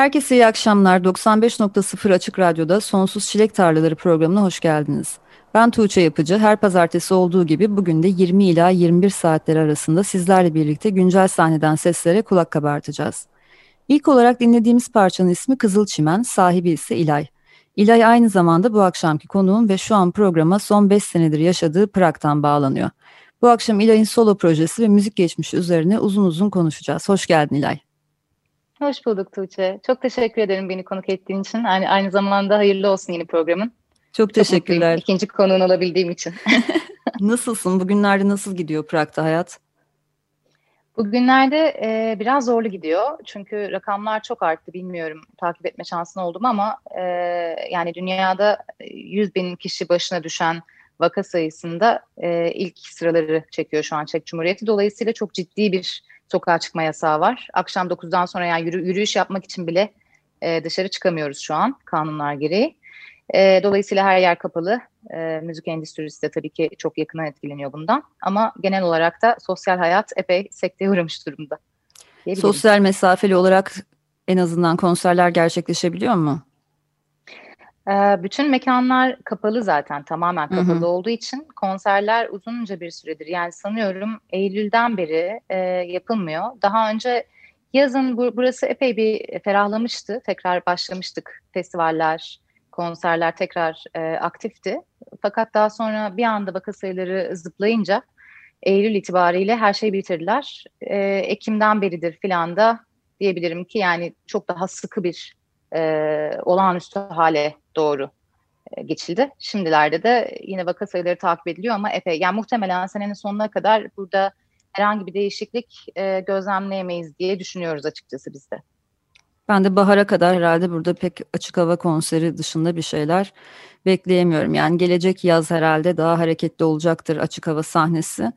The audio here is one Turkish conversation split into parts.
Herkese iyi akşamlar. 95.0 Açık Radyo'da Sonsuz Çilek Tarlaları programına hoş geldiniz. Ben Tuğçe Yapıcı. Her pazartesi olduğu gibi bugün de 20 ila 21 saatler arasında sizlerle birlikte güncel sahneden seslere kulak kabartacağız. İlk olarak dinlediğimiz parçanın ismi Kızıl Çimen, sahibi ise İlay. İlay aynı zamanda bu akşamki konuğum ve şu an programa son 5 senedir yaşadığı Prag'dan bağlanıyor. Bu akşam İlay'ın solo projesi ve müzik geçmişi üzerine uzun uzun konuşacağız. Hoş geldin İlay. Hoş bulduk Tuğçe. Çok teşekkür ederim beni konuk ettiğin için. Yani aynı zamanda hayırlı olsun yeni programın. Çok teşekkürler. Çok İkinci konuğun olabildiğim için. Nasılsın? Bugünlerde nasıl gidiyor Prag'da hayat? Bugünlerde e, biraz zorlu gidiyor. Çünkü rakamlar çok arttı. Bilmiyorum takip etme şansın oldu mu ama e, yani dünyada 100 bin kişi başına düşen vaka sayısında e, ilk sıraları çekiyor şu an Çek Cumhuriyeti. Dolayısıyla çok ciddi bir sokağa çıkma yasağı var. Akşam 9'dan sonra yani yürü, yürüyüş yapmak için bile e, dışarı çıkamıyoruz şu an kanunlar gereği. E, dolayısıyla her yer kapalı. E, müzik endüstrisi de tabii ki çok yakından etkileniyor bundan. Ama genel olarak da sosyal hayat epey sekteye uğramış durumda. Sosyal mesafeli olarak en azından konserler gerçekleşebiliyor mu? Ee, bütün mekanlar kapalı zaten tamamen kapalı hı hı. olduğu için konserler uzunca bir süredir yani sanıyorum Eylül'den beri e, yapılmıyor. Daha önce yazın bu, burası epey bir ferahlamıştı. Tekrar başlamıştık festivaller, konserler tekrar e, aktifti. Fakat daha sonra bir anda vaka sayıları zıplayınca Eylül itibariyle her şeyi bitirdiler. E, Ekim'den beridir filan da diyebilirim ki yani çok daha sıkı bir e, olağanüstü hale doğru e, geçildi. Şimdilerde de yine vaka sayıları takip ediliyor ama epey yani muhtemelen senenin sonuna kadar burada herhangi bir değişiklik e, gözlemleyemeyiz diye düşünüyoruz açıkçası biz de. Ben de bahara kadar herhalde burada pek açık hava konseri dışında bir şeyler bekleyemiyorum. Yani gelecek yaz herhalde daha hareketli olacaktır açık hava sahnesi.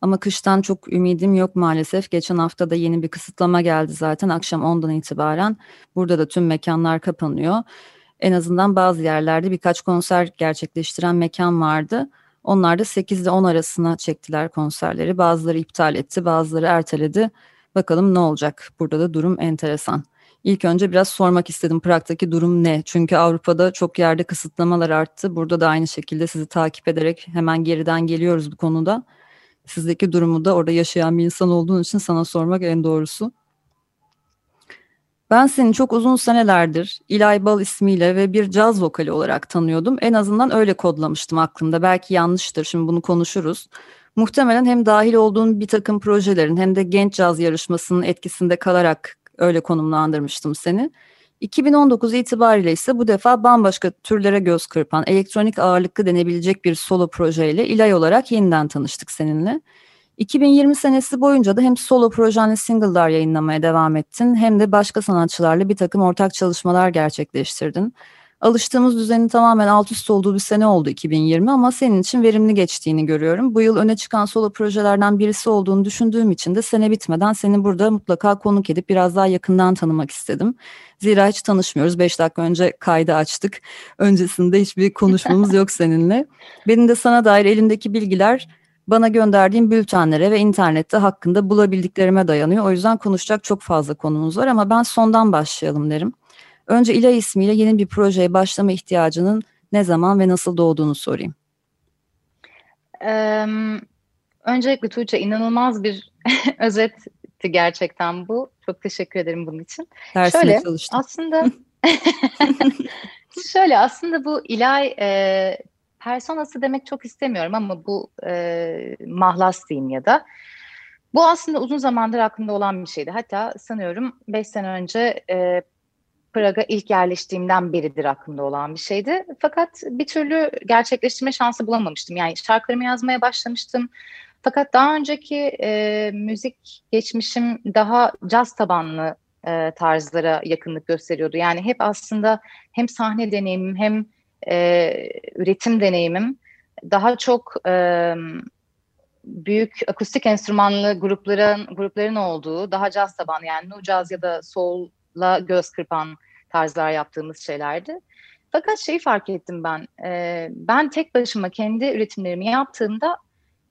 Ama kıştan çok ümidim yok maalesef. Geçen hafta da yeni bir kısıtlama geldi zaten akşam 10'dan itibaren. Burada da tüm mekanlar kapanıyor. En azından bazı yerlerde birkaç konser gerçekleştiren mekan vardı. Onlar da 8 ile 10 arasına çektiler konserleri. Bazıları iptal etti, bazıları erteledi. Bakalım ne olacak? Burada da durum enteresan. İlk önce biraz sormak istedim Prag'daki durum ne? Çünkü Avrupa'da çok yerde kısıtlamalar arttı. Burada da aynı şekilde sizi takip ederek hemen geriden geliyoruz bu konuda. Sizdeki durumu da orada yaşayan bir insan olduğun için sana sormak en doğrusu. Ben seni çok uzun senelerdir İlay Bal ismiyle ve bir caz vokali olarak tanıyordum. En azından öyle kodlamıştım aklımda. Belki yanlıştır, şimdi bunu konuşuruz. Muhtemelen hem dahil olduğun bir takım projelerin hem de genç caz yarışmasının etkisinde kalarak öyle konumlandırmıştım seni. 2019 itibariyle ise bu defa bambaşka türlere göz kırpan, elektronik ağırlıklı denebilecek bir solo projeyle İlay olarak yeniden tanıştık seninle. 2020 senesi boyunca da hem solo projenle single'lar yayınlamaya devam ettin hem de başka sanatçılarla bir takım ortak çalışmalar gerçekleştirdin. Alıştığımız düzenin tamamen alt üst olduğu bir sene oldu 2020 ama senin için verimli geçtiğini görüyorum. Bu yıl öne çıkan solo projelerden birisi olduğunu düşündüğüm için de sene bitmeden seni burada mutlaka konuk edip biraz daha yakından tanımak istedim. Zira hiç tanışmıyoruz. Beş dakika önce kaydı açtık. Öncesinde hiçbir konuşmamız yok seninle. Benim de sana dair elimdeki bilgiler bana gönderdiğim bültenlere ve internette hakkında bulabildiklerime dayanıyor. O yüzden konuşacak çok fazla konumuz var ama ben sondan başlayalım derim. Önce İlay ismiyle yeni bir projeye başlama ihtiyacının ne zaman ve nasıl doğduğunu sorayım. Ee, öncelikle Tuğçe inanılmaz bir özetti gerçekten bu. Çok teşekkür ederim bunun için. Dersine şöyle, çalıştım. Aslında şöyle aslında bu İlay e, personası demek çok istemiyorum ama bu e, mahlas diyeyim ya da Bu aslında uzun zamandır aklımda olan bir şeydi. Hatta sanıyorum 5 sene önce e, Praga ilk yerleştiğimden beridir aklımda olan bir şeydi. Fakat bir türlü gerçekleştirme şansı bulamamıştım. Yani şarkılarımı yazmaya başlamıştım. Fakat daha önceki e, müzik geçmişim daha caz tabanlı e, tarzlara yakınlık gösteriyordu. Yani hep aslında hem sahne deneyimim hem e, üretim deneyimim daha çok e, büyük akustik enstrümanlı grupların grupların olduğu daha caz tabanlı yani nu caz ya da soul'la göz kırpan tarzlar yaptığımız şeylerdi. Fakat şeyi fark ettim ben. E, ben tek başıma kendi üretimlerimi yaptığımda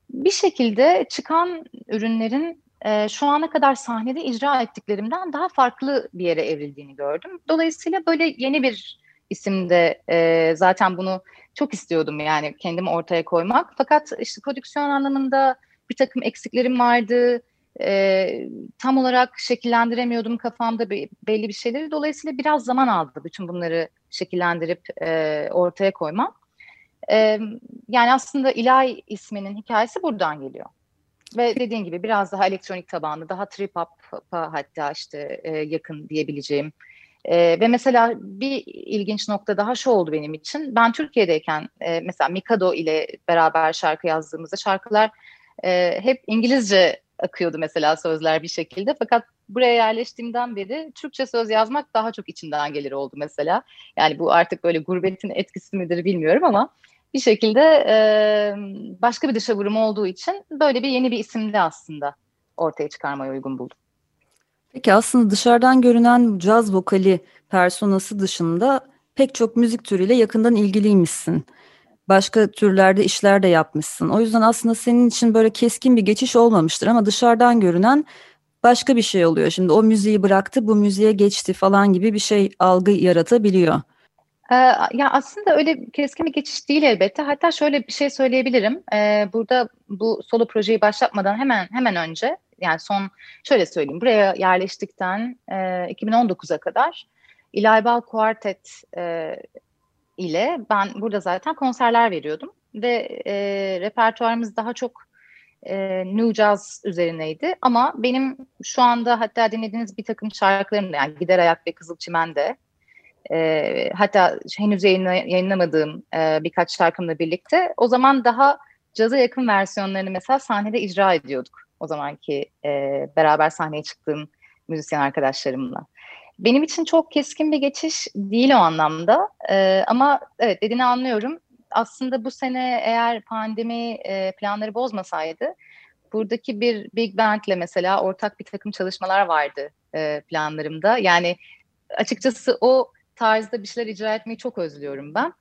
bir şekilde çıkan ürünlerin e, şu ana kadar sahnede icra ettiklerimden daha farklı bir yere evrildiğini gördüm. Dolayısıyla böyle yeni bir isimde e, zaten bunu çok istiyordum yani kendimi ortaya koymak. Fakat işte prodüksiyon anlamında bir takım eksiklerim vardı. E, tam olarak şekillendiremiyordum kafamda bir, belli bir şeyleri. Dolayısıyla biraz zaman aldı bütün bunları şekillendirip e, ortaya koymam. E, yani aslında İlay isminin hikayesi buradan geliyor. Ve dediğin gibi biraz daha elektronik tabanlı, daha trip hop'a hatta işte e, yakın diyebileceğim. E, ve mesela bir ilginç nokta daha şu oldu benim için. Ben Türkiye'deyken e, mesela Mikado ile beraber şarkı yazdığımızda şarkılar e, hep İngilizce akıyordu mesela sözler bir şekilde. Fakat buraya yerleştiğimden beri Türkçe söz yazmak daha çok içimden gelir oldu mesela. Yani bu artık böyle gurbetin etkisi midir bilmiyorum ama bir şekilde e, başka bir dışa vurum olduğu için böyle bir yeni bir isimli aslında ortaya çıkarmaya uygun buldum. Peki aslında dışarıdan görünen caz vokali personası dışında pek çok müzik türüyle yakından ilgiliymişsin. Başka türlerde işler de yapmışsın. O yüzden aslında senin için böyle keskin bir geçiş olmamıştır ama dışarıdan görünen başka bir şey oluyor. Şimdi o müziği bıraktı, bu müziğe geçti falan gibi bir şey algı yaratabiliyor. Ee, ya aslında öyle keskin bir geçiş değil elbette. Hatta şöyle bir şey söyleyebilirim. Ee, burada bu solo projeyi başlatmadan hemen hemen önce yani son şöyle söyleyeyim. Buraya yerleştikten e, 2019'a kadar İlay Bal Quartet e, ile ben burada zaten konserler veriyordum ve e, repertuarımız daha çok e, New Jazz üzerineydi. Ama benim şu anda hatta dinlediğiniz bir takım şarkılarım da yani Gider Ayak ve Kızıl Çimen'de e, hatta henüz yayınla, yayınlamadığım e, birkaç şarkımla birlikte o zaman daha caza yakın versiyonlarını mesela sahnede icra ediyorduk. O zamanki e, beraber sahneye çıktığım müzisyen arkadaşlarımla. Benim için çok keskin bir geçiş değil o anlamda e, ama evet dediğini anlıyorum. Aslında bu sene eğer pandemi e, planları bozmasaydı buradaki bir Big Band'le mesela ortak bir takım çalışmalar vardı e, planlarımda. Yani açıkçası o tarzda bir şeyler icra etmeyi çok özlüyorum ben.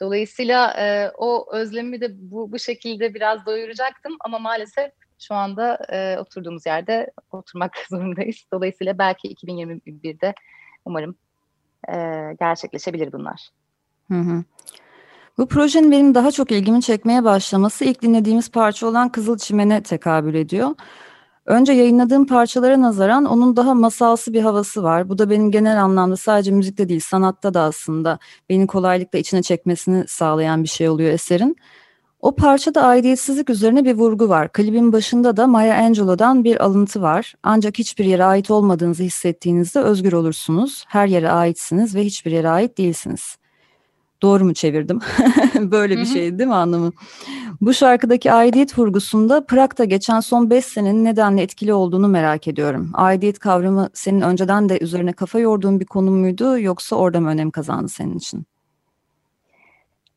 Dolayısıyla e, o özlemimi de bu, bu şekilde biraz doyuracaktım ama maalesef şu anda e, oturduğumuz yerde oturmak zorundayız. Dolayısıyla belki 2021'de umarım e, gerçekleşebilir bunlar. Hı hı. Bu projenin benim daha çok ilgimi çekmeye başlaması ilk dinlediğimiz parça olan Kızıl Çimen'e tekabül ediyor. Önce yayınladığım parçalara nazaran onun daha masalsı bir havası var. Bu da benim genel anlamda sadece müzikte değil sanatta da aslında beni kolaylıkla içine çekmesini sağlayan bir şey oluyor eserin. O parçada aidiyetsizlik üzerine bir vurgu var. Klibin başında da Maya Angelou'dan bir alıntı var. Ancak hiçbir yere ait olmadığınızı hissettiğinizde özgür olursunuz. Her yere aitsiniz ve hiçbir yere ait değilsiniz. Doğru mu çevirdim? Böyle bir şey değil mi anlamı? Bu şarkıdaki aidiyet vurgusunda Prag'da geçen son 5 senenin nedenle etkili olduğunu merak ediyorum. Aidiyet kavramı senin önceden de üzerine kafa yorduğun bir konu muydu yoksa orada mı önem kazandı senin için?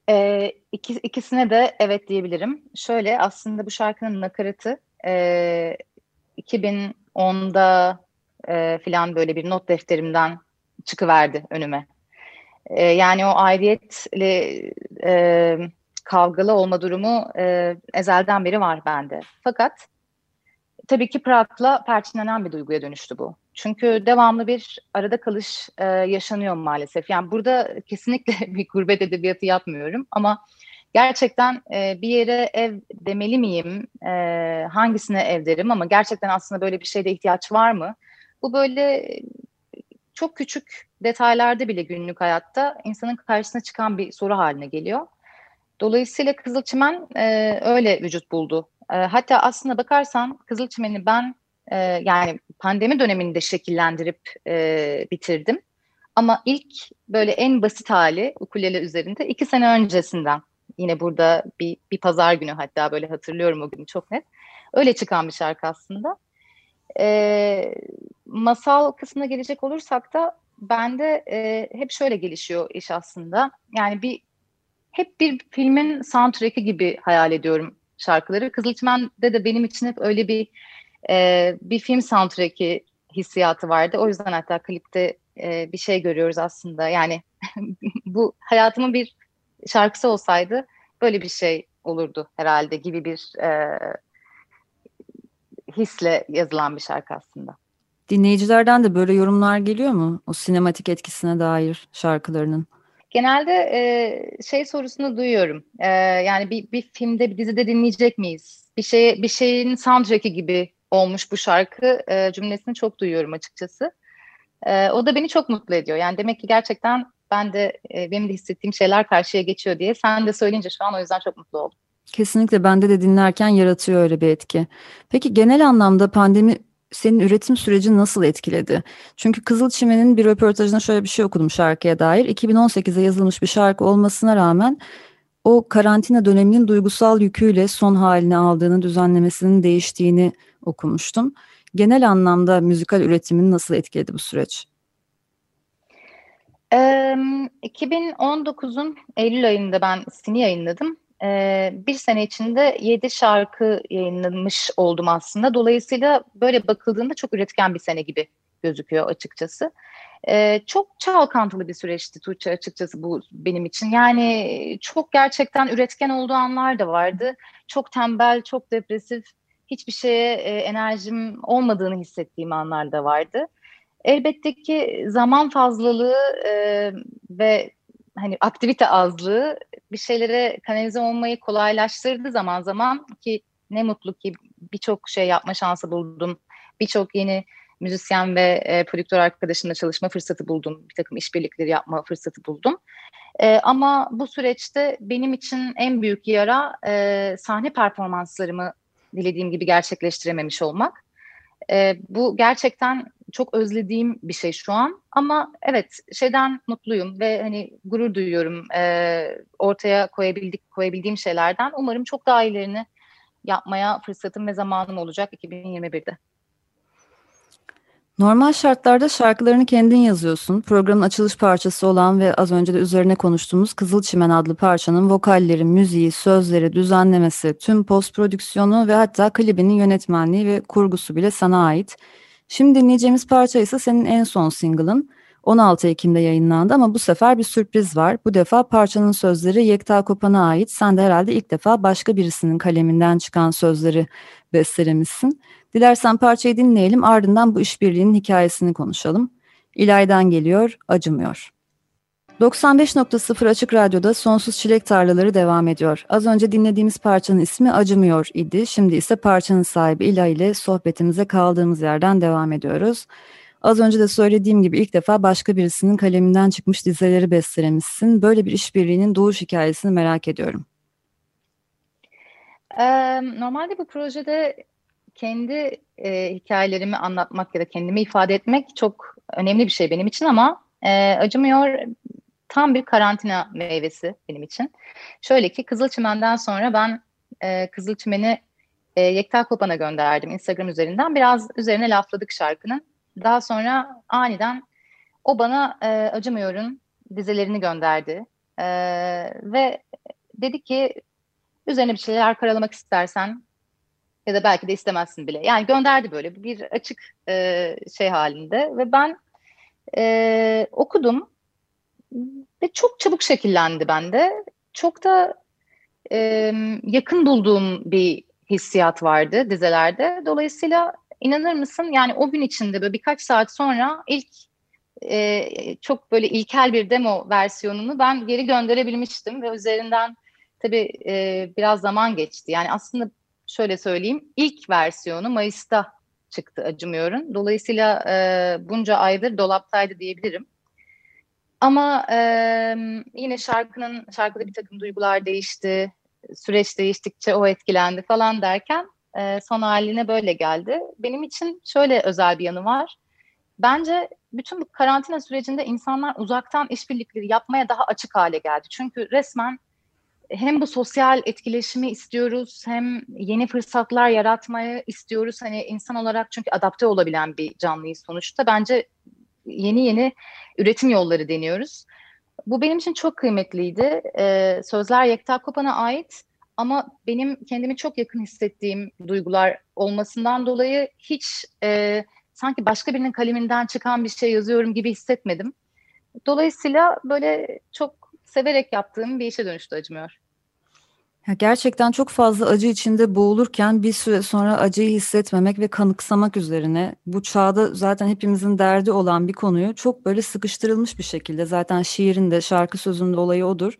Ee, iki, ikisine de evet diyebilirim. Şöyle aslında bu şarkının nakaratı e, 2010'da e, filan böyle bir not defterimden çıkıverdi önüme. E, yani o aidiyetle e, kavgalı olma durumu e, ezelden beri var bende. Fakat tabii ki Prag'la perçinlenen bir duyguya dönüştü bu. Çünkü devamlı bir arada kalış e, yaşanıyor maalesef. Yani burada kesinlikle bir gurbet edebiyatı yapmıyorum ama gerçekten e, bir yere ev demeli miyim? E, hangisine ev derim ama gerçekten aslında böyle bir şeyde ihtiyaç var mı? Bu böyle çok küçük detaylarda bile günlük hayatta insanın karşısına çıkan bir soru haline geliyor. Dolayısıyla Kızılçimen e, öyle vücut buldu E, hatta aslında bakarsan Kızılçimen'i ben e, yani pandemi döneminde şekillendirip e, bitirdim. Ama ilk böyle en basit hali ukulele üzerinde iki sene öncesinden yine burada bir, bir pazar günü hatta böyle hatırlıyorum o günü çok net. Öyle çıkan bir şarkı aslında. E, masal kısmına gelecek olursak da bende e, hep şöyle gelişiyor iş aslında. Yani bir hep bir filmin soundtrack'i gibi hayal ediyorum şarkıları. Kızılçmen'de de benim için hep öyle bir e, bir film soundtrack'i hissiyatı vardı. O yüzden hatta klipte e, bir şey görüyoruz aslında. Yani bu hayatımın bir şarkısı olsaydı böyle bir şey olurdu herhalde gibi bir e, hisle yazılan bir şarkı aslında. Dinleyicilerden de böyle yorumlar geliyor mu o sinematik etkisine dair şarkılarının? Genelde e, şey sorusunu duyuyorum. E, yani bir, bir filmde, bir dizide dinleyecek miyiz? Bir şey bir şeyin soundtrack'i gibi olmuş bu şarkı e, cümlesini çok duyuyorum açıkçası. E, o da beni çok mutlu ediyor. Yani demek ki gerçekten ben de e, benim de hissettiğim şeyler karşıya geçiyor diye. Sen de söyleyince şu an o yüzden çok mutlu oldum. Kesinlikle bende de dinlerken yaratıyor öyle bir etki. Peki genel anlamda pandemi senin üretim süreci nasıl etkiledi? Çünkü Kızılçimen'in bir röportajında şöyle bir şey okudum şarkıya dair. 2018'de yazılmış bir şarkı olmasına rağmen o karantina döneminin duygusal yüküyle son halini aldığını, düzenlemesinin değiştiğini okumuştum. Genel anlamda müzikal üretimini nasıl etkiledi bu süreç? Ee, 2019'un Eylül ayında ben Sini yayınladım bir sene içinde yedi şarkı yayınlanmış oldum aslında. Dolayısıyla böyle bakıldığında çok üretken bir sene gibi gözüküyor açıkçası. Çok çalkantılı bir süreçti Tuğçe açıkçası bu benim için. Yani çok gerçekten üretken olduğu anlar da vardı. Çok tembel, çok depresif, hiçbir şeye e, enerjim olmadığını hissettiğim anlar da vardı. Elbette ki zaman fazlalığı e, ve hani aktivite azlığı bir şeylere kanalize olmayı kolaylaştırdı zaman zaman ki ne mutlu ki birçok şey yapma şansı buldum. Birçok yeni müzisyen ve e, prodüktör arkadaşımla çalışma fırsatı buldum. Bir takım işbirlikleri yapma fırsatı buldum. E, ama bu süreçte benim için en büyük yara e, sahne performanslarımı dilediğim gibi gerçekleştirememiş olmak. E, bu gerçekten çok özlediğim bir şey şu an. Ama evet şeyden mutluyum ve hani gurur duyuyorum e, ortaya koyabildik koyabildiğim şeylerden. Umarım çok daha ilerini yapmaya fırsatım ve zamanım olacak 2021'de. Normal şartlarda şarkılarını kendin yazıyorsun. Programın açılış parçası olan ve az önce de üzerine konuştuğumuz Kızılçimen adlı parçanın vokalleri, müziği, sözleri, düzenlemesi, tüm post prodüksiyonu ve hatta klibinin yönetmenliği ve kurgusu bile sana ait. Şimdi dinleyeceğimiz parça ise senin en son single'ın. 16 Ekim'de yayınlandı ama bu sefer bir sürpriz var. Bu defa parçanın sözleri Yekta Kopan'a ait. Sen de herhalde ilk defa başka birisinin kaleminden çıkan sözleri bestelemişsin. Dilersen parçayı dinleyelim ardından bu işbirliğinin hikayesini konuşalım. İlaydan geliyor, acımıyor. 95.0 Açık Radyo'da Sonsuz Çilek Tarlaları devam ediyor. Az önce dinlediğimiz parçanın ismi Acımıyor idi. Şimdi ise parçanın sahibi İla ile sohbetimize kaldığımız yerden devam ediyoruz. Az önce de söylediğim gibi ilk defa başka birisinin kaleminden çıkmış dizeleri bestelemişsin. Böyle bir işbirliğinin doğuş hikayesini merak ediyorum. Normalde bu projede kendi e, hikayelerimi anlatmak ya da kendimi ifade etmek çok önemli bir şey benim için ama e, acımıyor tam bir karantina meyvesi benim için. Şöyle ki Kızılçimen'den sonra ben e, Kızılçimen'i e, Yekta Kopan'a gönderdim Instagram üzerinden. Biraz üzerine lafladık şarkının. Daha sonra aniden o bana e, Acımıyor'un dizelerini gönderdi. E, ve dedi ki üzerine bir şeyler karalamak istersen ya da belki de istemezsin bile. Yani gönderdi böyle bir açık e, şey halinde ve ben e, okudum ve çok çabuk şekillendi bende. Çok da e, yakın bulduğum bir hissiyat vardı dizelerde. Dolayısıyla inanır mısın yani o gün içinde böyle birkaç saat sonra ilk e, çok böyle ilkel bir demo versiyonunu ben geri gönderebilmiştim ve üzerinden tabii e, biraz zaman geçti. Yani aslında şöyle söyleyeyim ilk versiyonu Mayıs'ta çıktı Acımıyor'un. Dolayısıyla e, bunca aydır dolaptaydı diyebilirim. Ama e, yine şarkının şarkıda bir takım duygular değişti. süreç değiştikçe o etkilendi falan derken e, son haline böyle geldi. Benim için şöyle özel bir yanı var. Bence bütün bu karantina sürecinde insanlar uzaktan işbirlikleri yapmaya daha açık hale geldi. Çünkü resmen hem bu sosyal etkileşimi istiyoruz hem yeni fırsatlar yaratmayı istiyoruz. Hani insan olarak çünkü adapte olabilen bir canlıyız sonuçta. Bence yeni yeni üretim yolları deniyoruz. Bu benim için çok kıymetliydi. Ee, sözler Yekta Kopan'a ait ama benim kendimi çok yakın hissettiğim duygular olmasından dolayı hiç e, sanki başka birinin kaleminden çıkan bir şey yazıyorum gibi hissetmedim. Dolayısıyla böyle çok severek yaptığım bir işe dönüştü acımıyor. Gerçekten çok fazla acı içinde boğulurken bir süre sonra acıyı hissetmemek ve kanıksamak üzerine bu çağda zaten hepimizin derdi olan bir konuyu çok böyle sıkıştırılmış bir şekilde zaten şiirin de şarkı sözünde olayı odur.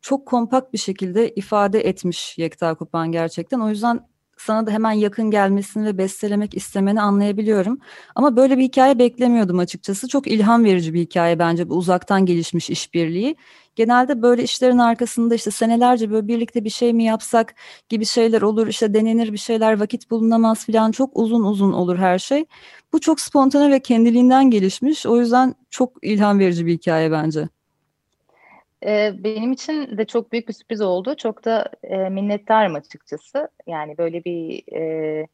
Çok kompakt bir şekilde ifade etmiş Yekta Kupan gerçekten. O yüzden sana da hemen yakın gelmesini ve bestelemek istemeni anlayabiliyorum. Ama böyle bir hikaye beklemiyordum açıkçası. Çok ilham verici bir hikaye bence bu uzaktan gelişmiş işbirliği. Genelde böyle işlerin arkasında işte senelerce böyle birlikte bir şey mi yapsak gibi şeyler olur. İşte denenir bir şeyler vakit bulunamaz falan çok uzun uzun olur her şey. Bu çok spontane ve kendiliğinden gelişmiş. O yüzden çok ilham verici bir hikaye bence. Ee, benim için de çok büyük bir sürpriz oldu. Çok da e, minnettarım açıkçası. Yani böyle bir e,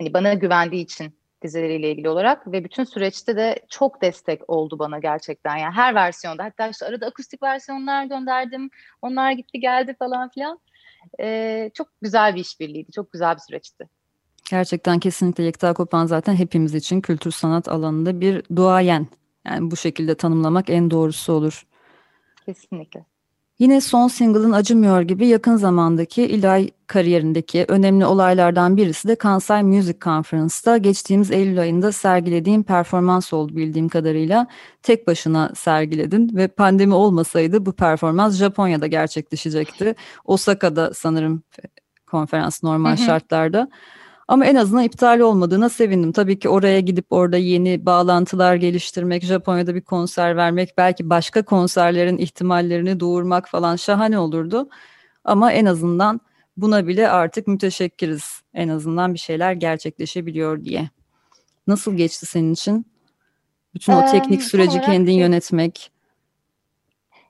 hani bana güvendiği için dizileriyle ilgili olarak ve bütün süreçte de çok destek oldu bana gerçekten. Yani her versiyonda hatta işte arada akustik versiyonlar gönderdim. Onlar gitti geldi falan filan. E, çok güzel bir işbirliğiydi. Çok güzel bir süreçti. Gerçekten kesinlikle Yekta Kopan zaten hepimiz için kültür sanat alanında bir duayen. Yani bu şekilde tanımlamak en doğrusu olur. Kesinlikle. Yine son single'ın Acımıyor gibi yakın zamandaki İlay kariyerindeki önemli olaylardan birisi de Kansai Music Conference'da geçtiğimiz Eylül ayında sergilediğim performans oldu bildiğim kadarıyla. Tek başına sergiledin ve pandemi olmasaydı bu performans Japonya'da gerçekleşecekti. Osaka'da sanırım konferans normal şartlarda. Ama en azından iptal olmadığına sevindim. Tabii ki oraya gidip orada yeni bağlantılar geliştirmek, Japonya'da bir konser vermek, belki başka konserlerin ihtimallerini doğurmak falan şahane olurdu. Ama en azından buna bile artık müteşekkiriz. En azından bir şeyler gerçekleşebiliyor diye. Nasıl geçti senin için? Bütün o teknik süreci kendin yönetmek.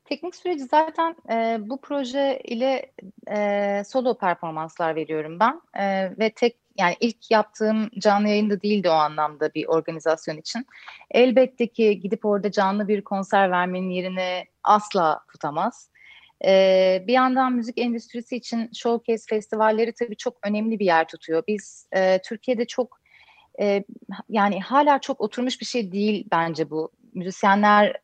Teknik süreci zaten e, bu proje ile e, solo performanslar veriyorum ben e, ve tek yani ilk yaptığım canlı yayında değildi o anlamda bir organizasyon için. Elbette ki gidip orada canlı bir konser vermenin yerini asla tutamaz. Ee, bir yandan müzik endüstrisi için showcase festivalleri tabii çok önemli bir yer tutuyor. Biz e, Türkiye'de çok e, yani hala çok oturmuş bir şey değil bence bu. Müzisyenler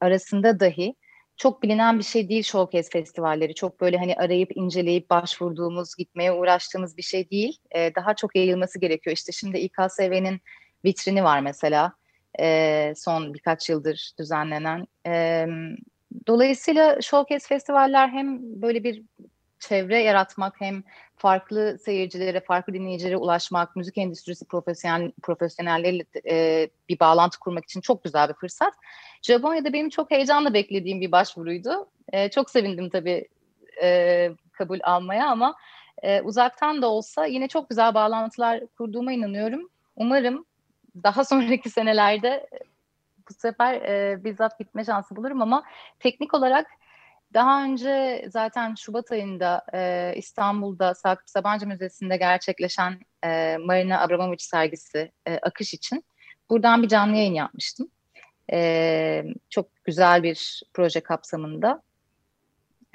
arasında dahi çok bilinen bir şey değil showcase festivalleri. Çok böyle hani arayıp inceleyip başvurduğumuz, gitmeye uğraştığımız bir şey değil. Ee, daha çok yayılması gerekiyor. İşte şimdi İKSV'nin vitrini var mesela. Ee, son birkaç yıldır düzenlenen. Ee, dolayısıyla showcase festivaller hem böyle bir çevre yaratmak hem farklı seyircilere, farklı dinleyicilere ulaşmak, müzik endüstrisi profesyonel profesyonelleriyle e, bir bağlantı kurmak için çok güzel bir fırsat. Japonya'da benim çok heyecanla beklediğim bir başvuruydu. E, çok sevindim tabii e, kabul almaya ama e, uzaktan da olsa yine çok güzel bağlantılar kurduğuma inanıyorum. Umarım daha sonraki senelerde bu sefer e, bizzat gitme şansı bulurum ama teknik olarak daha önce zaten Şubat ayında e, İstanbul'da Sakıp Sabancı Müzesi'nde gerçekleşen e, Marina Abramovic sergisi e, akış için buradan bir canlı yayın yapmıştım. E, çok güzel bir proje kapsamında.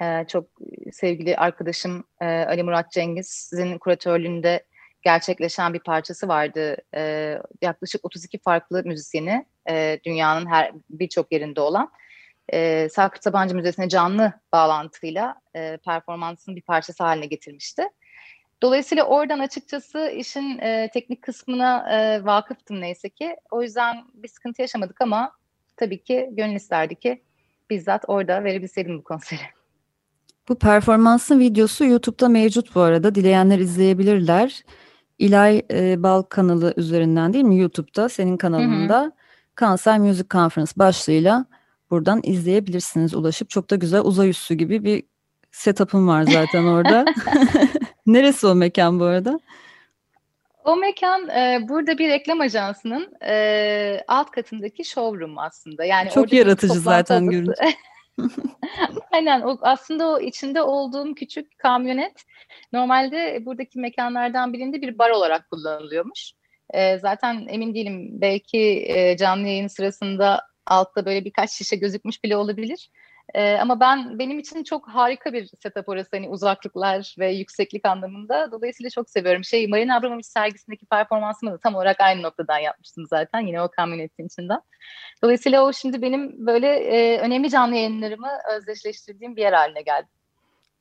E, çok sevgili arkadaşım e, Ali Murat Cengiz'in kuratörlüğünde gerçekleşen bir parçası vardı. E, yaklaşık 32 farklı müzisyeni e, dünyanın her birçok yerinde olan e, Sakıp Sabancı Müzesi'ne canlı bağlantıyla e, performansın bir parçası haline getirmişti. Dolayısıyla oradan açıkçası işin e, teknik kısmına e, vakıftım neyse ki. O yüzden bir sıkıntı yaşamadık ama tabii ki gönül isterdi ki bizzat orada verebilseydim bu konseri. Bu performansın videosu YouTube'da mevcut bu arada. Dileyenler izleyebilirler. İlay e, Bal kanalı üzerinden değil mi YouTube'da senin kanalında hı hı. Kanser Music Conference başlığıyla buradan izleyebilirsiniz ulaşıp. Çok da güzel uzay üssü gibi bir setup'ın var zaten orada. Neresi o mekan bu arada? O mekan e, burada bir reklam ajansının e, alt katındaki showroom aslında. Yani Çok yaratıcı zaten görüntü. Aynen o, aslında o içinde olduğum küçük kamyonet normalde buradaki mekanlardan birinde bir bar olarak kullanılıyormuş. E, zaten emin değilim belki e, canlı yayın sırasında altta böyle birkaç şişe gözükmüş bile olabilir. E, ama ben benim için çok harika bir setup orası hani uzaklıklar ve yükseklik anlamında. Dolayısıyla çok seviyorum. Şey Marina Abramovic sergisindeki performansımı da tam olarak aynı noktadan yapmıştım zaten. Yine o kamyonetin içinden. Dolayısıyla o şimdi benim böyle e, önemli canlı yayınlarımı özdeşleştirdiğim bir yer haline geldi.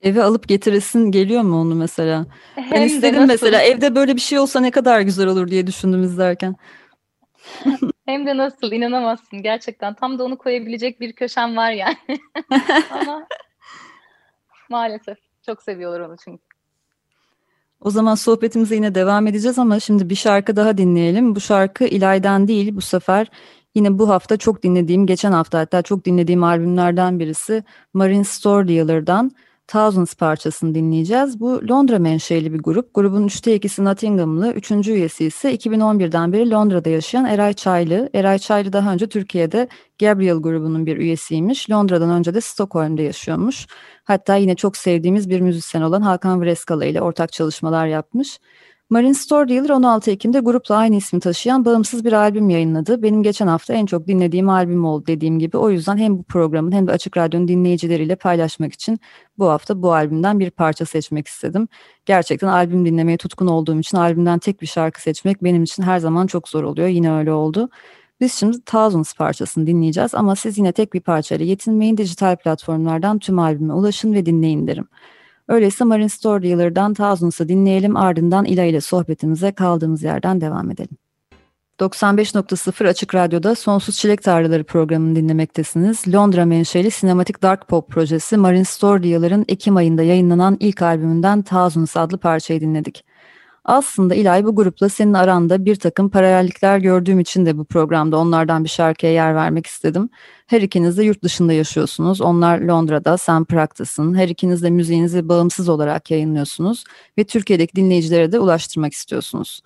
Eve alıp getiresin geliyor mu onu mesela? Hem ben istedim mesela evde böyle bir şey olsa ne kadar güzel olur diye düşündüm izlerken. Hem de nasıl inanamazsın gerçekten. Tam da onu koyabilecek bir köşem var yani. Ama maalesef çok seviyorlar onu çünkü. O zaman sohbetimize yine devam edeceğiz ama şimdi bir şarkı daha dinleyelim. Bu şarkı İlay'dan değil bu sefer yine bu hafta çok dinlediğim, geçen hafta hatta çok dinlediğim albümlerden birisi Marine Store Dealer'dan Thousands parçasını dinleyeceğiz. Bu Londra menşeli bir grup. Grubun üçte ikisi Nottinghamlı, üçüncü üyesi ise 2011'den beri Londra'da yaşayan Eray Çaylı. Eray Çaylı daha önce Türkiye'de Gabriel grubunun bir üyesiymiş. Londra'dan önce de Stockholm'da yaşıyormuş. Hatta yine çok sevdiğimiz bir müzisyen olan Hakan Vreskala ile ortak çalışmalar yapmış. Marine Store Dealer 16 Ekim'de grupla aynı ismi taşıyan bağımsız bir albüm yayınladı. Benim geçen hafta en çok dinlediğim albüm oldu dediğim gibi. O yüzden hem bu programın hem de Açık Radyo'nun dinleyicileriyle paylaşmak için bu hafta bu albümden bir parça seçmek istedim. Gerçekten albüm dinlemeye tutkun olduğum için albümden tek bir şarkı seçmek benim için her zaman çok zor oluyor. Yine öyle oldu. Biz şimdi Thousands parçasını dinleyeceğiz ama siz yine tek bir parçayla yetinmeyin dijital platformlardan tüm albüme ulaşın ve dinleyin derim. Öyleyse Marine Store Dealer'dan Thousands'ı dinleyelim ardından İla ile sohbetimize kaldığımız yerden devam edelim. 95.0 Açık Radyo'da Sonsuz Çilek Tarlaları programını dinlemektesiniz. Londra menşeli sinematik dark pop projesi Marine Store Dealer'ın Ekim ayında yayınlanan ilk albümünden Thousands adlı parçayı dinledik. Aslında İlay bu grupla senin aranda bir takım paralellikler gördüğüm için de bu programda onlardan bir şarkıya yer vermek istedim. Her ikiniz de yurt dışında yaşıyorsunuz. Onlar Londra'da, sen Prag'tasın. Her ikiniz de müziğinizi bağımsız olarak yayınlıyorsunuz ve Türkiye'deki dinleyicilere de ulaştırmak istiyorsunuz.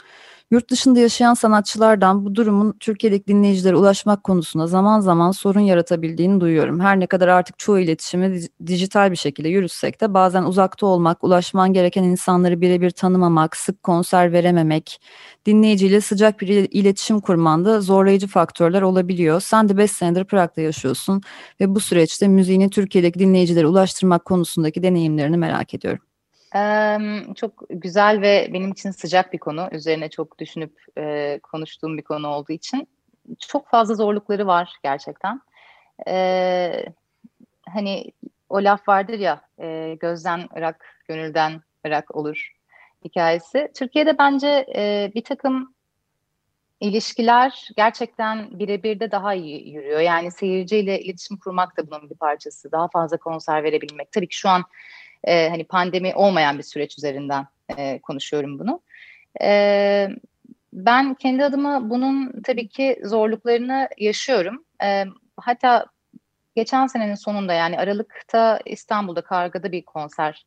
Yurt dışında yaşayan sanatçılardan bu durumun Türkiye'deki dinleyicilere ulaşmak konusunda zaman zaman sorun yaratabildiğini duyuyorum. Her ne kadar artık çoğu iletişimi dijital bir şekilde yürütsek de bazen uzakta olmak, ulaşman gereken insanları birebir tanımamak, sık konser verememek, dinleyiciyle sıcak bir iletişim kurmanda zorlayıcı faktörler olabiliyor. Sen de 5 senedir Prag'da yaşıyorsun ve bu süreçte müziğini Türkiye'deki dinleyicilere ulaştırmak konusundaki deneyimlerini merak ediyorum. Çok güzel ve benim için sıcak bir konu. Üzerine çok düşünüp e, konuştuğum bir konu olduğu için. Çok fazla zorlukları var gerçekten. Ee, hani o laf vardır ya, e, gözden ırak, gönülden ırak olur hikayesi. Türkiye'de bence e, bir takım ilişkiler gerçekten birebir de daha iyi yürüyor. Yani seyirciyle iletişim kurmak da bunun bir parçası. Daha fazla konser verebilmek. Tabii ki şu an e, hani pandemi olmayan bir süreç üzerinden e, konuşuyorum bunu. E, ben kendi adıma bunun tabii ki zorluklarını yaşıyorum. E, hatta geçen senenin sonunda yani Aralık'ta İstanbul'da Karga'da bir konser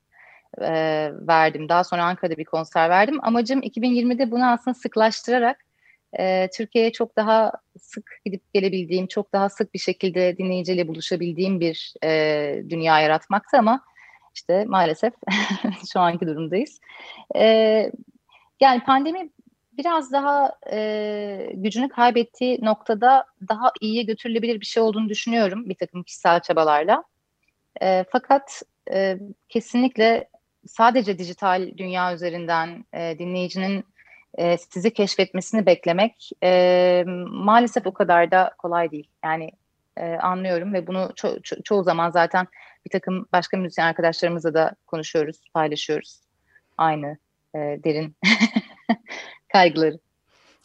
e, verdim. Daha sonra Ankara'da bir konser verdim. Amacım 2020'de bunu aslında sıklaştırarak e, Türkiye'ye çok daha sık gidip gelebildiğim, çok daha sık bir şekilde dinleyiciyle buluşabildiğim bir e, dünya yaratmaktı ama işte maalesef şu anki durumdayız. Ee, yani pandemi biraz daha e, gücünü kaybettiği noktada daha iyiye götürülebilir bir şey olduğunu düşünüyorum bir takım kişisel çabalarla. E, fakat e, kesinlikle sadece dijital dünya üzerinden e, dinleyicinin e, sizi keşfetmesini beklemek e, maalesef o kadar da kolay değil. Yani e, anlıyorum ve bunu ço- ço- çoğu zaman zaten bir takım başka müzisyen arkadaşlarımızla da konuşuyoruz, paylaşıyoruz. Aynı e, derin kaygıları.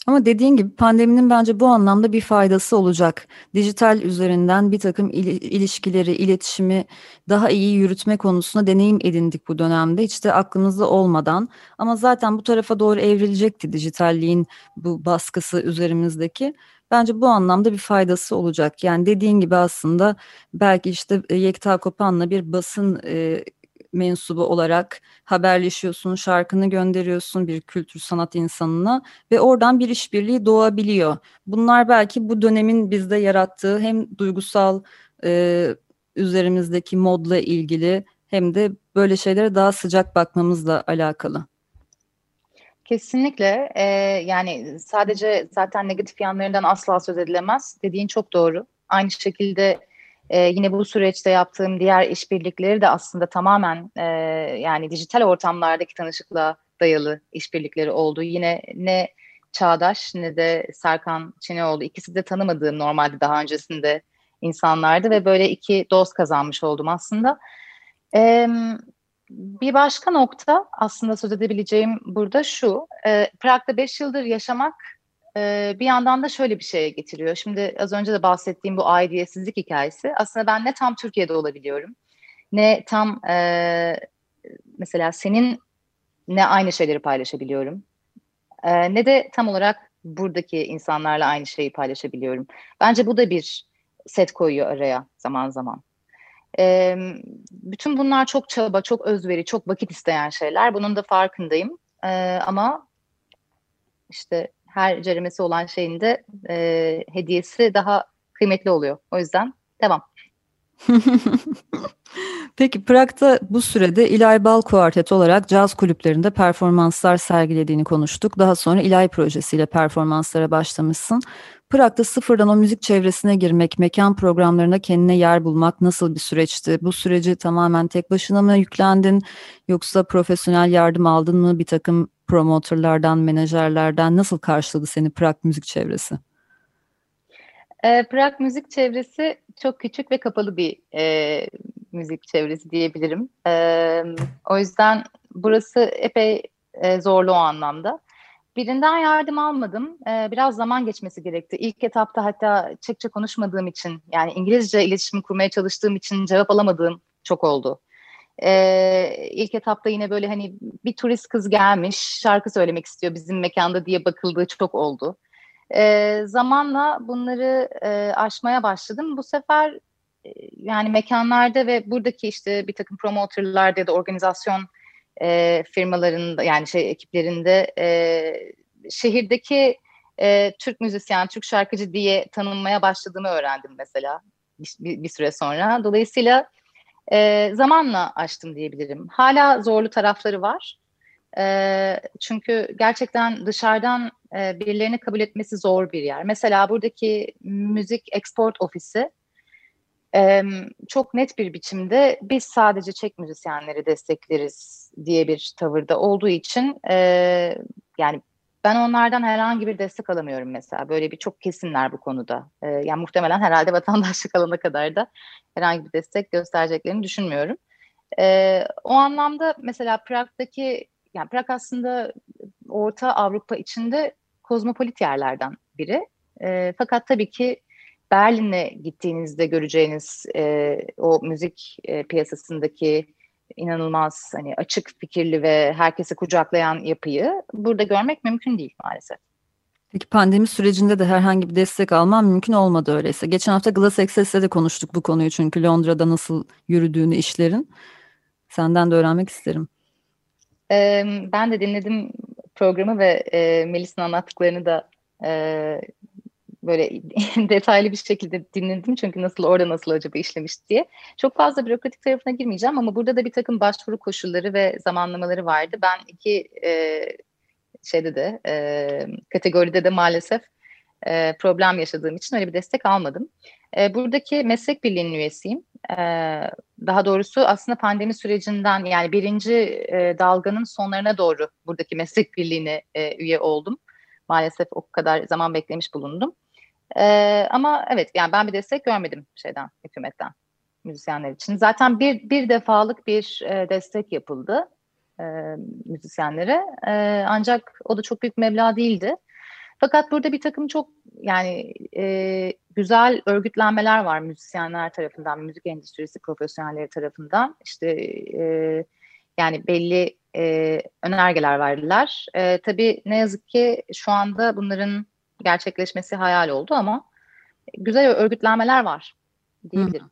Ama dediğin gibi pandeminin bence bu anlamda bir faydası olacak. Dijital üzerinden bir takım il- ilişkileri, iletişimi daha iyi yürütme konusunda deneyim edindik bu dönemde. Hiç de aklımızda olmadan ama zaten bu tarafa doğru evrilecekti dijitalliğin bu baskısı üzerimizdeki. Bence bu anlamda bir faydası olacak. Yani dediğin gibi aslında belki işte e, Yekta Kopan'la bir basın e, mensubu olarak haberleşiyorsun, şarkını gönderiyorsun bir kültür sanat insanına ve oradan bir işbirliği doğabiliyor. Bunlar belki bu dönemin bizde yarattığı hem duygusal e, üzerimizdeki modla ilgili hem de böyle şeylere daha sıcak bakmamızla alakalı. Kesinlikle ee, yani sadece zaten negatif yanlarından asla söz edilemez. Dediğin çok doğru. Aynı şekilde e, yine bu süreçte yaptığım diğer işbirlikleri de aslında tamamen e, yani dijital ortamlardaki tanışıklığa dayalı işbirlikleri oldu. Yine ne Çağdaş ne de Serkan Çineoğlu ikisi de tanımadığım normalde daha öncesinde insanlardı ve böyle iki dost kazanmış oldum aslında. Evet bir başka nokta aslında söz edebileceğim burada şu. E, Prag'da 5 yıldır yaşamak e, bir yandan da şöyle bir şeye getiriyor. Şimdi az önce de bahsettiğim bu aidiyetsizlik hikayesi. Aslında ben ne tam Türkiye'de olabiliyorum ne tam e, mesela senin ne aynı şeyleri paylaşabiliyorum e, ne de tam olarak buradaki insanlarla aynı şeyi paylaşabiliyorum. Bence bu da bir set koyuyor araya zaman zaman. E, bütün bunlar çok çaba, çok özveri, çok vakit isteyen şeyler. Bunun da farkındayım. E, ama işte her ceremesi olan şeyin de e, hediyesi daha kıymetli oluyor. O yüzden devam. Peki Prag'da bu sürede İlay Bal Kuartet olarak caz kulüplerinde performanslar sergilediğini konuştuk. Daha sonra İlay projesiyle performanslara başlamışsın. Prag'da sıfırdan o müzik çevresine girmek, mekan programlarına kendine yer bulmak nasıl bir süreçti? Bu süreci tamamen tek başına mı yüklendin yoksa profesyonel yardım aldın mı bir takım promotörlerden, menajerlerden nasıl karşıladı seni Prag müzik çevresi? E, Prag müzik çevresi çok küçük ve kapalı bir e, müzik çevresi diyebilirim. E, o yüzden burası epey e, zorlu o anlamda. Birinden yardım almadım. Ee, biraz zaman geçmesi gerekti. İlk etapta hatta Çekçe konuşmadığım için yani İngilizce iletişim kurmaya çalıştığım için cevap alamadığım çok oldu. Ee, ilk etapta yine böyle hani bir turist kız gelmiş şarkı söylemek istiyor bizim mekanda diye bakıldığı çok oldu. Ee, zamanla bunları e, aşmaya başladım. Bu sefer e, yani mekanlarda ve buradaki işte bir takım promotörlerde ya da organizasyon e, firmalarında yani şey ekiplerinde e, şehirdeki e, Türk müzisyen, Türk şarkıcı diye tanınmaya başladığımı öğrendim mesela bir, bir süre sonra. Dolayısıyla e, zamanla açtım diyebilirim. Hala zorlu tarafları var. E, çünkü gerçekten dışarıdan e, birilerini kabul etmesi zor bir yer. Mesela buradaki müzik export ofisi e, çok net bir biçimde biz sadece Çek müzisyenleri destekleriz diye bir tavırda olduğu için e, yani ben onlardan herhangi bir destek alamıyorum mesela. Böyle bir çok kesinler bu konuda. E, yani muhtemelen herhalde vatandaşlık alana kadar da herhangi bir destek göstereceklerini düşünmüyorum. E, o anlamda mesela Prag'daki yani Prag aslında Orta Avrupa içinde kozmopolit yerlerden biri. E, fakat tabii ki Berlin'e gittiğinizde göreceğiniz e, o müzik e, piyasasındaki inanılmaz hani açık fikirli ve herkesi kucaklayan yapıyı burada görmek mümkün değil maalesef. Peki pandemi sürecinde de herhangi bir destek alman mümkün olmadı öyleyse. Geçen hafta Glass Access'le de konuştuk bu konuyu çünkü Londra'da nasıl yürüdüğünü işlerin. Senden de öğrenmek isterim. Ee, ben de dinledim programı ve e, Melis'in anlattıklarını da e, böyle detaylı bir şekilde dinledim çünkü nasıl orada nasıl acaba işlemiş diye. Çok fazla bürokratik tarafına girmeyeceğim ama burada da bir takım başvuru koşulları ve zamanlamaları vardı. Ben iki e, şeyde de e, kategoride de maalesef e, problem yaşadığım için öyle bir destek almadım. E, buradaki meslek birliğinin üyesiyim. E, daha doğrusu aslında pandemi sürecinden yani birinci e, dalganın sonlarına doğru buradaki meslek birliğine e, üye oldum. Maalesef o kadar zaman beklemiş bulundum. Ee, ama evet yani ben bir destek görmedim şeyden, hükümetten müzisyenler için. Zaten bir, bir defalık bir e, destek yapıldı e, müzisyenlere. E, ancak o da çok büyük meblağ değildi. Fakat burada bir takım çok yani e, güzel örgütlenmeler var müzisyenler tarafından, müzik endüstrisi profesyonelleri tarafından. İşte e, yani belli e, önergeler verdiler. E, tabii ne yazık ki şu anda bunların gerçekleşmesi hayal oldu ama güzel örgütlenmeler var diyebilirim.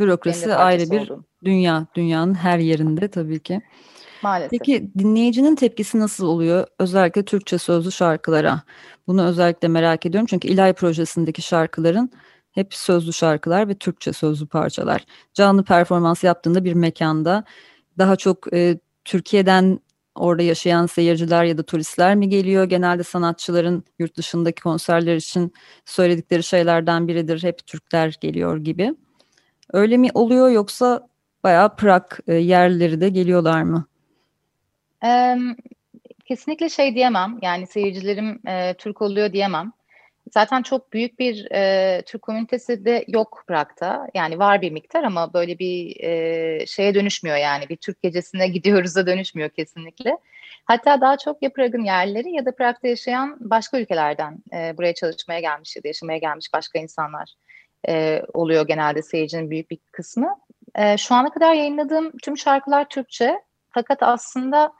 Bürokrasi ayrı bir oldum. dünya, dünyanın her yerinde tabii ki. Maalesef. Peki dinleyicinin tepkisi nasıl oluyor? Özellikle Türkçe sözlü şarkılara. Bunu özellikle merak ediyorum çünkü İlay projesindeki şarkıların hep sözlü şarkılar ve Türkçe sözlü parçalar. Canlı performans yaptığında bir mekanda daha çok e, Türkiye'den orada yaşayan seyirciler ya da turistler mi geliyor? Genelde sanatçıların yurt dışındaki konserler için söyledikleri şeylerden biridir. Hep Türkler geliyor gibi. Öyle mi oluyor yoksa bayağı Prag e, yerleri de geliyorlar mı? Kesinlikle şey diyemem. Yani seyircilerim e, Türk oluyor diyemem. Zaten çok büyük bir e, Türk komünitesi de yok Prag'da. Yani var bir miktar ama böyle bir e, şeye dönüşmüyor yani. Bir Türk gecesine gidiyoruz da dönüşmüyor kesinlikle. Hatta daha çok ya Prag'ın yerleri ya da Prag'da yaşayan başka ülkelerden e, buraya çalışmaya gelmiş ya da yaşamaya gelmiş başka insanlar e, oluyor genelde seyircinin büyük bir kısmı. E, şu ana kadar yayınladığım tüm şarkılar Türkçe. Fakat aslında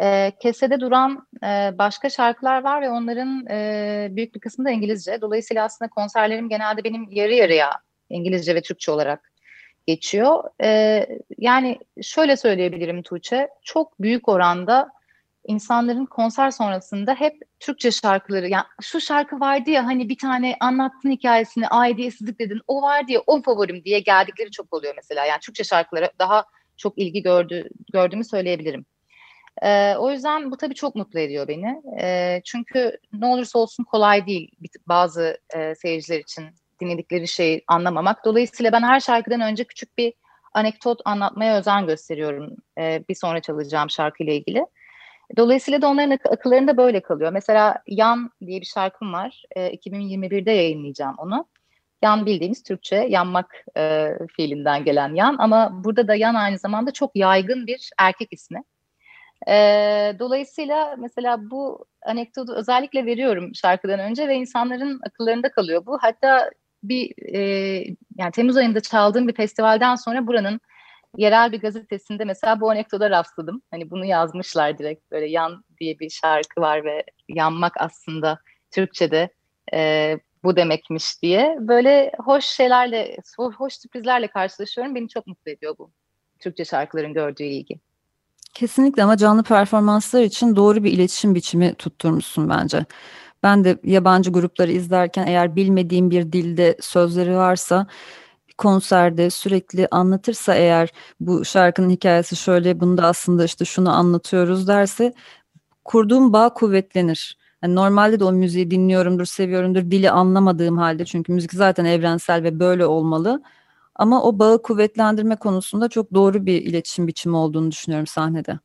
e, kesede duran e, başka şarkılar var ve onların e, büyük bir kısmı da İngilizce. Dolayısıyla aslında konserlerim genelde benim yarı yarıya İngilizce ve Türkçe olarak geçiyor. E, yani şöyle söyleyebilirim Tuğçe, çok büyük oranda insanların konser sonrasında hep Türkçe şarkıları, yani şu şarkı vardı ya hani bir tane anlattın hikayesini, aidiyetsizlik dedin, o vardı ya o favorim diye geldikleri çok oluyor mesela. Yani Türkçe şarkılara daha çok ilgi gördü, gördüğümü söyleyebilirim. E, o yüzden bu tabii çok mutlu ediyor beni. E, çünkü ne olursa olsun kolay değil bazı e, seyirciler için dinledikleri şeyi anlamamak. Dolayısıyla ben her şarkıdan önce küçük bir anekdot anlatmaya özen gösteriyorum e, bir sonra çalacağım şarkıyla ilgili. Dolayısıyla da onların ak- akıllarında böyle kalıyor. Mesela Yan diye bir şarkım var. E, 2021'de yayınlayacağım onu. Yan bildiğimiz Türkçe yanmak e, fiilinden gelen yan ama burada da yan aynı zamanda çok yaygın bir erkek ismi. E, dolayısıyla mesela bu anekdotu özellikle veriyorum şarkıdan önce ve insanların akıllarında kalıyor bu. Hatta bir e, yani Temmuz ayında çaldığım bir festivalden sonra buranın yerel bir gazetesinde mesela bu anekdota rastladım. Hani bunu yazmışlar direkt böyle yan diye bir şarkı var ve yanmak aslında Türkçe'de e, bu demekmiş diye. Böyle hoş şeylerle, hoş sürprizlerle karşılaşıyorum. Beni çok mutlu ediyor bu Türkçe şarkıların gördüğü ilgi. Kesinlikle ama canlı performanslar için doğru bir iletişim biçimi tutturmuşsun bence. Ben de yabancı grupları izlerken eğer bilmediğim bir dilde sözleri varsa konserde sürekli anlatırsa eğer bu şarkının hikayesi şöyle bunda aslında işte şunu anlatıyoruz derse kurduğum bağ kuvvetlenir. Yani normalde de o müziği dinliyorumdur, seviyorumdur dili anlamadığım halde çünkü müzik zaten evrensel ve böyle olmalı. Ama o bağı kuvvetlendirme konusunda çok doğru bir iletişim biçimi olduğunu düşünüyorum sahnede.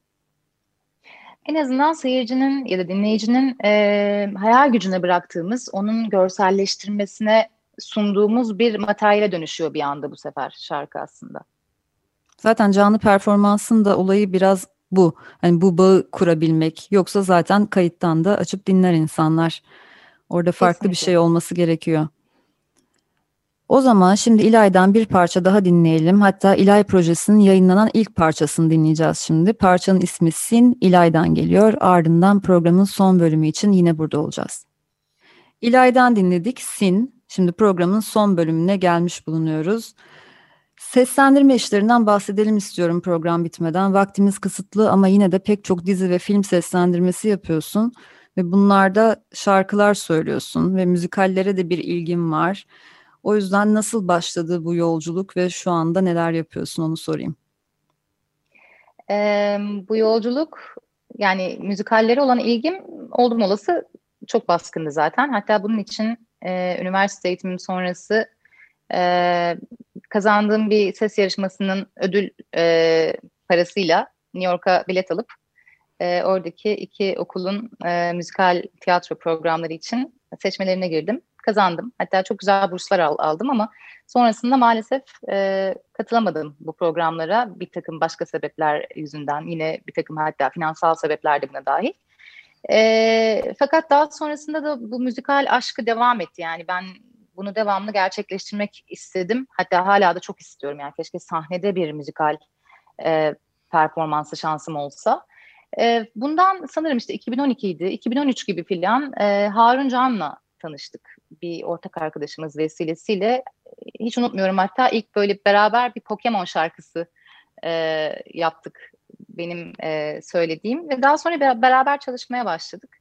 En azından seyircinin ya da dinleyicinin e, hayal gücüne bıraktığımız, onun görselleştirmesine sunduğumuz bir materyale dönüşüyor bir anda bu sefer şarkı aslında. Zaten canlı performansın da olayı biraz bu. Hani bu bağı kurabilmek. Yoksa zaten kayıttan da açıp dinler insanlar. Orada farklı Kesinlikle. bir şey olması gerekiyor. O zaman şimdi İlay'dan bir parça daha dinleyelim. Hatta İlay projesinin yayınlanan ilk parçasını dinleyeceğiz şimdi. Parçanın ismi Sin, İlay'dan geliyor. Ardından programın son bölümü için yine burada olacağız. İlay'dan dinledik Sin. Şimdi programın son bölümüne gelmiş bulunuyoruz. Seslendirme işlerinden bahsedelim istiyorum program bitmeden. Vaktimiz kısıtlı ama yine de pek çok dizi ve film seslendirmesi yapıyorsun. Ve bunlarda şarkılar söylüyorsun ve müzikallere de bir ilgin var. O yüzden nasıl başladı bu yolculuk ve şu anda neler yapıyorsun onu sorayım. Ee, bu yolculuk yani müzikallere olan ilgim oldum olası çok baskındı zaten. Hatta bunun için e, üniversite eğitimim sonrası e, kazandığım bir ses yarışmasının ödül e, parasıyla New York'a bilet alıp e, oradaki iki okulun e, müzikal tiyatro programları için seçmelerine girdim kazandım. Hatta çok güzel burslar al, aldım ama sonrasında maalesef e, katılamadım bu programlara bir takım başka sebepler yüzünden. Yine bir takım hatta finansal sebepler de buna dahil. E, fakat daha sonrasında da bu müzikal aşkı devam etti. Yani ben bunu devamlı gerçekleştirmek istedim. Hatta hala da çok istiyorum. Yani keşke sahnede bir müzikal e, performansı şansım olsa. E, bundan sanırım işte 2012 idi, 2013 gibi filan e, Harun Can'la tanıştık bir ortak arkadaşımız vesilesiyle hiç unutmuyorum hatta ilk böyle beraber bir Pokemon şarkısı e, yaptık benim e, söylediğim ve daha sonra beraber çalışmaya başladık.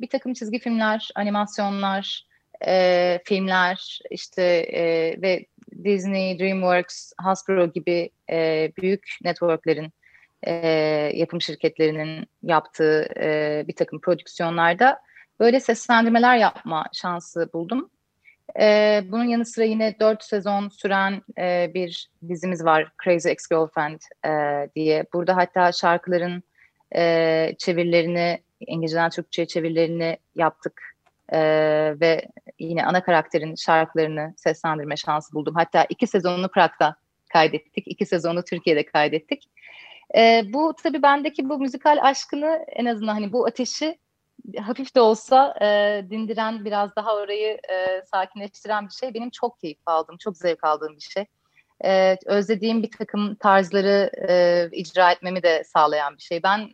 Bir takım çizgi filmler, animasyonlar, e, filmler işte e, ve Disney, DreamWorks, Hasbro gibi e, büyük networklerin e, yapım şirketlerinin yaptığı e, bir takım prodüksiyonlarda böyle seslendirmeler yapma şansı buldum. E, bunun yanı sıra yine dört sezon süren e, bir dizimiz var Crazy Ex-Girlfriend e, diye. Burada hatta şarkıların e, çevirilerini, İngilizceden Türkçe'ye çevirilerini yaptık. E, ve yine ana karakterin şarkılarını seslendirme şansı buldum. Hatta iki sezonunu Prag'da kaydettik, iki sezonu Türkiye'de kaydettik. E, bu tabii bendeki bu müzikal aşkını en azından hani bu ateşi hafif de olsa e, dindiren, biraz daha orayı e, sakinleştiren bir şey. Benim çok keyif aldım, çok zevk aldığım bir şey. E, özlediğim bir takım tarzları e, icra etmemi de sağlayan bir şey. Ben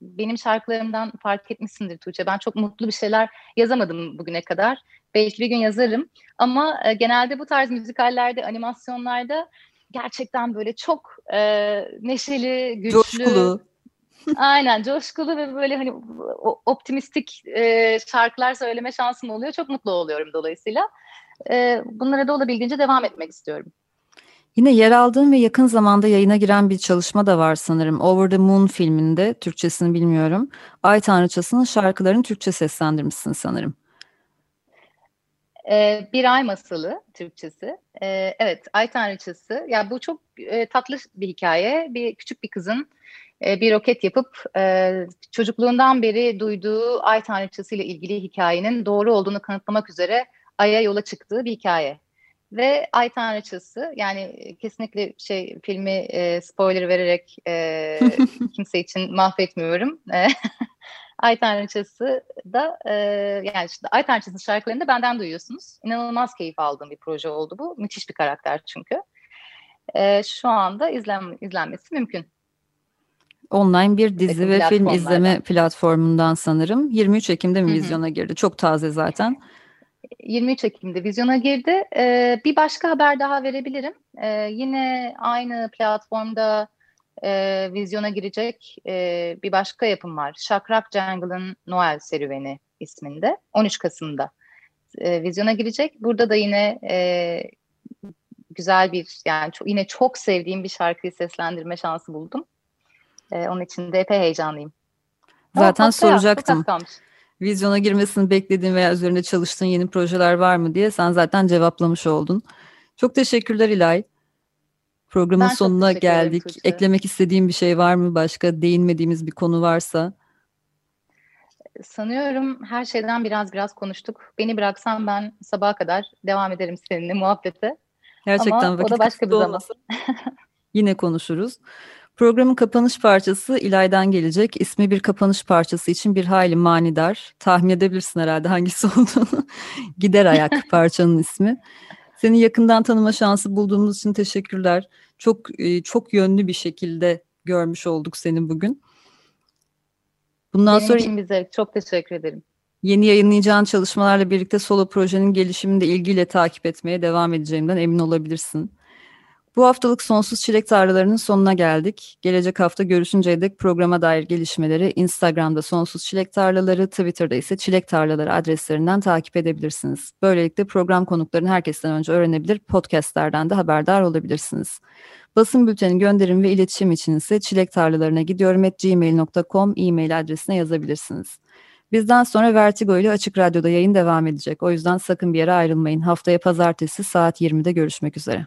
benim şarkılarımdan fark etmişsindir Tuğçe. Ben çok mutlu bir şeyler yazamadım bugüne kadar. Belki bir gün yazarım. Ama e, genelde bu tarz müzikallerde, animasyonlarda gerçekten böyle çok e, neşeli, güçlü. Coşkulu. Aynen coşkulu ve böyle hani optimistik e, şarkılar söyleme şansım oluyor. Çok mutlu oluyorum dolayısıyla. E, bunlara da olabildiğince devam etmek istiyorum. Yine yer aldığım ve yakın zamanda yayına giren bir çalışma da var sanırım. Over the Moon filminde, Türkçesini bilmiyorum. Ay Tanrıçası'nın şarkılarını Türkçe seslendirmişsin sanırım. Ee, bir Ay Masalı Türkçesi. Ee, evet, Ay Tanrıçası. Ya bu çok e, tatlı bir hikaye. Bir küçük bir kızın e, bir roket yapıp e, çocukluğundan beri duyduğu Ay Tanrıçası ile ilgili hikayenin doğru olduğunu kanıtlamak üzere Ay'a yola çıktığı bir hikaye ve Ay Tanrıçası yani kesinlikle şey filmi e, spoiler vererek e, kimse için mahvetmiyorum. E, Ay Tanrıçası da e, yani işte Ay Tanrıçası'nın şarkılarını da benden duyuyorsunuz. İnanılmaz keyif aldığım bir proje oldu bu. Müthiş bir karakter çünkü. E, şu anda izlen, izlenmesi mümkün. Online bir dizi ve film izleme platformundan sanırım. 23 Ekim'de mi vizyona girdi? Çok taze zaten. 23 Ekim'de vizyona girdi. Ee, bir başka haber daha verebilirim. Ee, yine aynı platformda e, vizyona girecek e, bir başka yapım var. Şakrak Jungle'ın Noel Serüveni isminde. 13 Kasım'da e, vizyona girecek. Burada da yine e, güzel bir yani çok, yine çok sevdiğim bir şarkıyı seslendirme şansı buldum. E, onun için de epey heyecanlıyım. Zaten Ama soracaktım vizyona girmesini beklediğin veya üzerinde çalıştığın yeni projeler var mı diye sen zaten cevaplamış oldun. Çok teşekkürler İlay. Programın ben sonuna geldik. Ederim, Eklemek istediğim bir şey var mı? Başka değinmediğimiz bir konu varsa. Sanıyorum her şeyden biraz biraz konuştuk. Beni bıraksan ben sabaha kadar devam ederim seninle muhabbete. Gerçekten Ama vakit o da başka bir zaman. Yine konuşuruz. Programın kapanış parçası İlay'dan gelecek. İsmi bir kapanış parçası için bir hayli manidar. Tahmin edebilirsin herhalde hangisi olduğunu. Gider Ayak parçanın ismi. Seni yakından tanıma şansı bulduğumuz için teşekkürler. Çok e, çok yönlü bir şekilde görmüş olduk seni bugün. Bundan Benim sonra için bize çok teşekkür ederim. Yeni yayınlayacağın çalışmalarla birlikte solo projenin gelişimini de ilgiyle takip etmeye devam edeceğimden emin olabilirsin. Bu haftalık Sonsuz Çilek Tarlalarının sonuna geldik. Gelecek hafta görüşünceye dek programa dair gelişmeleri Instagram'da Sonsuz Çilek Tarlaları, Twitter'da ise Çilek Tarlaları adreslerinden takip edebilirsiniz. Böylelikle program konuklarını herkesten önce öğrenebilir, podcastlerden de haberdar olabilirsiniz. Basın bülteni gönderim ve iletişim için ise çilektarlalarına gidiyorum at gmail.com e-mail adresine yazabilirsiniz. Bizden sonra Vertigo ile Açık Radyo'da yayın devam edecek. O yüzden sakın bir yere ayrılmayın. Haftaya pazartesi saat 20'de görüşmek üzere.